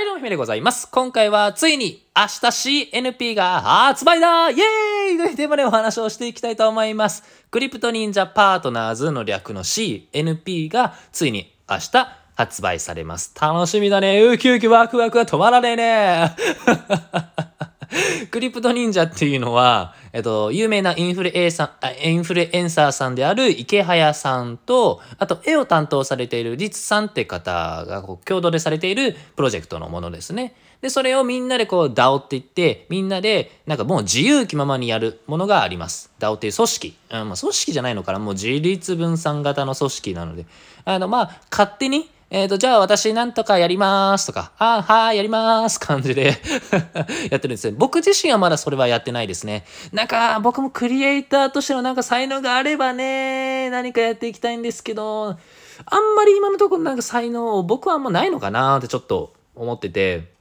はい、どうも、ひめでございます。今回は、ついに、明日 CNP が発売だイエーイというテーマでお話をしていきたいと思います。クリプト忍者パートナーズの略の CNP が、ついに明日発売されます。楽しみだね。ウキウキワクワクが止まらねえね。クリプト忍者っていうのは、えっと、有名なインフルエンサー、インフルエンサーさんである池早さんと、あと絵を担当されているリツさんって方がこう共同でされているプロジェクトのものですね。で、それをみんなでこう DAO って言って、みんなでなんかもう自由気ままにやるものがあります。DAO っていう組織。うん、まあ、組織じゃないのかなもう自立分散型の組織なので。あの、まあ、勝手に、えっ、と、じゃあ私なんとかやりますとか、あーはい、やります感じで やってるんですよ。僕自身はまだそれはやってないですね。なんか僕もクリエイターとしてのなんか才能があればね、何かやっていきたいんですけど、あんまり今のところなんか才能、僕はあんまないのかなってちょっと思ってて、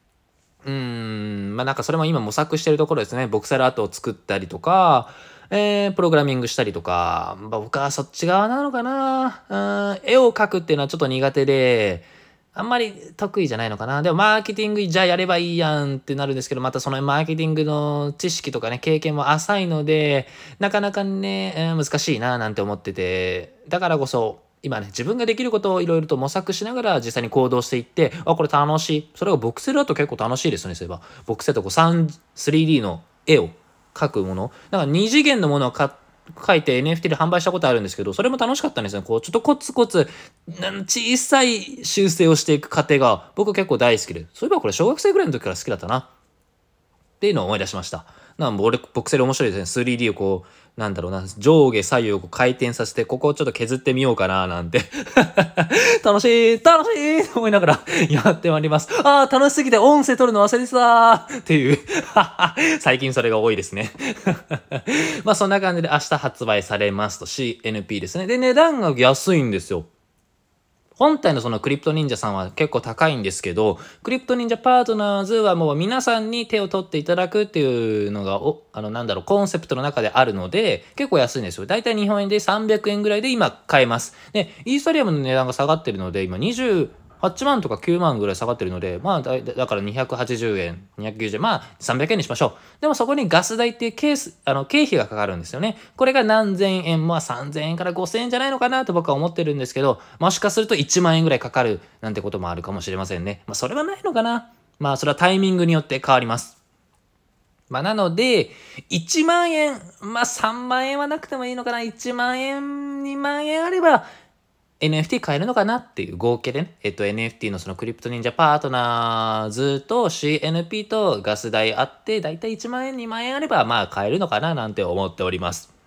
うーん、まあなんかそれも今模索してるところですね。ボクサルアートを作ったりとか、えープログラミングしたりとか、ま、僕はそっち側なのかな。うん、絵を描くっていうのはちょっと苦手で、あんまり得意じゃないのかな。でもマーケティングじゃあやればいいやんってなるんですけど、またそのマーケティングの知識とかね、経験も浅いので、なかなかね、えー難しいななんて思ってて、だからこそ、今ね、自分ができることをいろいろと模索しながら実際に行動していって、あ、これ楽しい。それがボクセルだと結構楽しいですね、そういえば。ボクセルとこう 3D の絵を書くもの。だから2次元のものをか書いて NFT で販売したことあるんですけど、それも楽しかったんですよ。こう、ちょっとコツコツ、小さい修正をしていく過程が僕結構大好きで、そういえばこれ小学生ぐらいの時から好きだったな。っていうのを思い出しました。なんか俺、ボクセル面白いですね。3D をこう、なんだろうな、上下左右を回転させて、ここをちょっと削ってみようかな、なんて。楽しい楽しいと思いながらやってまいります。ああ、楽しすぎて音声取るの忘れてたっていう。最近それが多いですね。まあそんな感じで明日発売されますと CNP ですね。で、値段が安いんですよ。本体のそのクリプト忍者さんは結構高いんですけど、クリプト忍者パートナーズはもう皆さんに手を取っていただくっていうのが、お、あの、なんだろう、コンセプトの中であるので、結構安いんですよ。だいたい日本円で300円ぐらいで今買えます。で、イーサリアムの値段が下がってるので、今20 8万とか9万ぐらい下がってるので、まあだ、だから280円、290円、まあ300円にしましょう。でもそこにガス代っていうケース、あの、経費がかかるんですよね。これが何千円、まあ3000円から5000円じゃないのかなと僕は思ってるんですけど、もしかすると1万円ぐらいかかるなんてこともあるかもしれませんね。まあそれはないのかな。まあそれはタイミングによって変わります。まあ、なので、1万円、まあ、3万円はなくてもいいのかな。1万円、2万円あれば、NFT 買えるのかなっていう合計でね、えっと NFT のそのクリプト忍者パートナーズと CNP とガス代あって、だいたい1万円、2万円あれば、まあ買えるのかななんて思っております。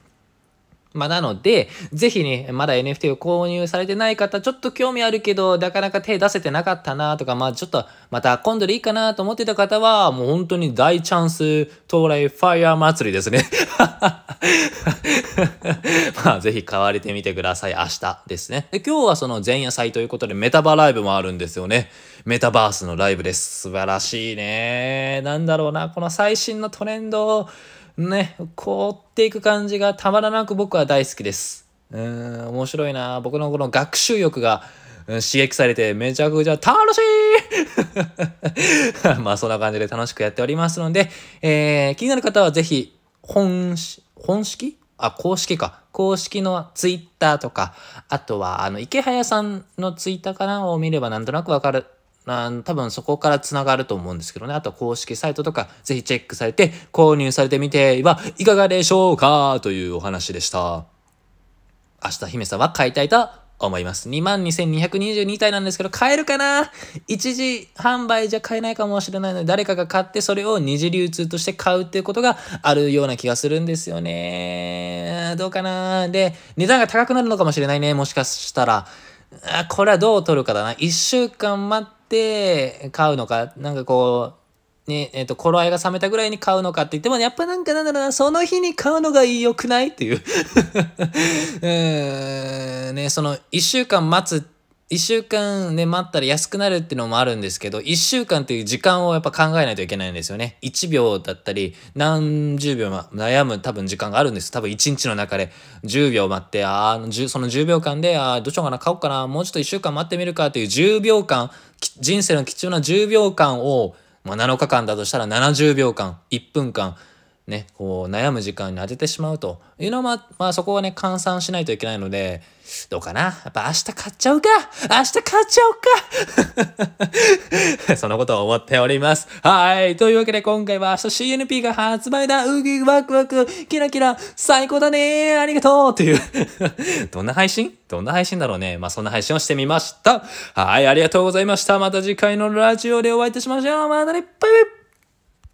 まあ、なので、ぜひね、まだ NFT を購入されてない方、ちょっと興味あるけど、なかなか手出せてなかったなとか、まあ、ちょっと、また今度でいいかなと思ってた方は、もう本当に大チャンス到来ファイヤー祭りですね。まあ、ぜひ買われてみてください。明日ですね。で、今日はその前夜祭ということで、メタバライブもあるんですよね。メタバースのライブです。素晴らしいね。なんだろうな、この最新のトレンドを、ね、こうっていく感じがたまらなく僕は大好きです。うーん、面白いな。僕のこの学習欲が、刺激されてめちゃくちゃ楽しい まあそんな感じで楽しくやっておりますので、えー気になる方はぜひ本、本式？あ、公式か。公式のツイッターとか、あとは、あの、池早さんのツイッターかなを見ればなんとなくわかる。あ多分そこからつながると思うんですけどね。あと公式サイトとかぜひチェックされて購入されてみてはいかがでしょうかというお話でした。明日姫さんは買いたいと思います。22,222体なんですけど、買えるかな？一時販売じゃ買えないかもしれないので、誰かが買ってそれを二次流通として買うっていうことがあるような気がするんですよね。どうかな？で、値段が高くなるのかもしれないね。もしかしたら。これはどう取るかだな。一週間待って買うのか、なんかこう、ね、えっ、と、頃合いが冷めたぐらいに買うのかって言っても、やっぱなんかなんだろうな、その日に買うのが良くないっていう。うーん、ね、その、1週間待つ、1週間ね、待ったら安くなるっていうのもあるんですけど、1週間っていう時間をやっぱ考えないといけないんですよね。1秒だったり、何十秒悩む多分時間があるんです。多分1日の中で10秒待って、ああ、その10秒間で、ああ、どうしようかな、買おうかな、もうちょっと1週間待ってみるかっていう10秒間、人生の貴重な10秒間を、まあ、7日間だとしたら70秒間、1分間、ね、こう悩む時間に当ててしまうというのは、まあ、まあ、そこはね、換算しないといけないので、どうかな？やっぱ明日買っちゃうか？明日買っちゃうか？そのことを思っております。はい。というわけで今回は明日 CNP が発売だウキワクワクキラキラ最高だねありがとうっていう どんな配信？どんな配信だろうね。まあ、そんな配信をしてみました。はい。ありがとうございました。また次回のラジオでお会いいたしましょう。またねバイバイ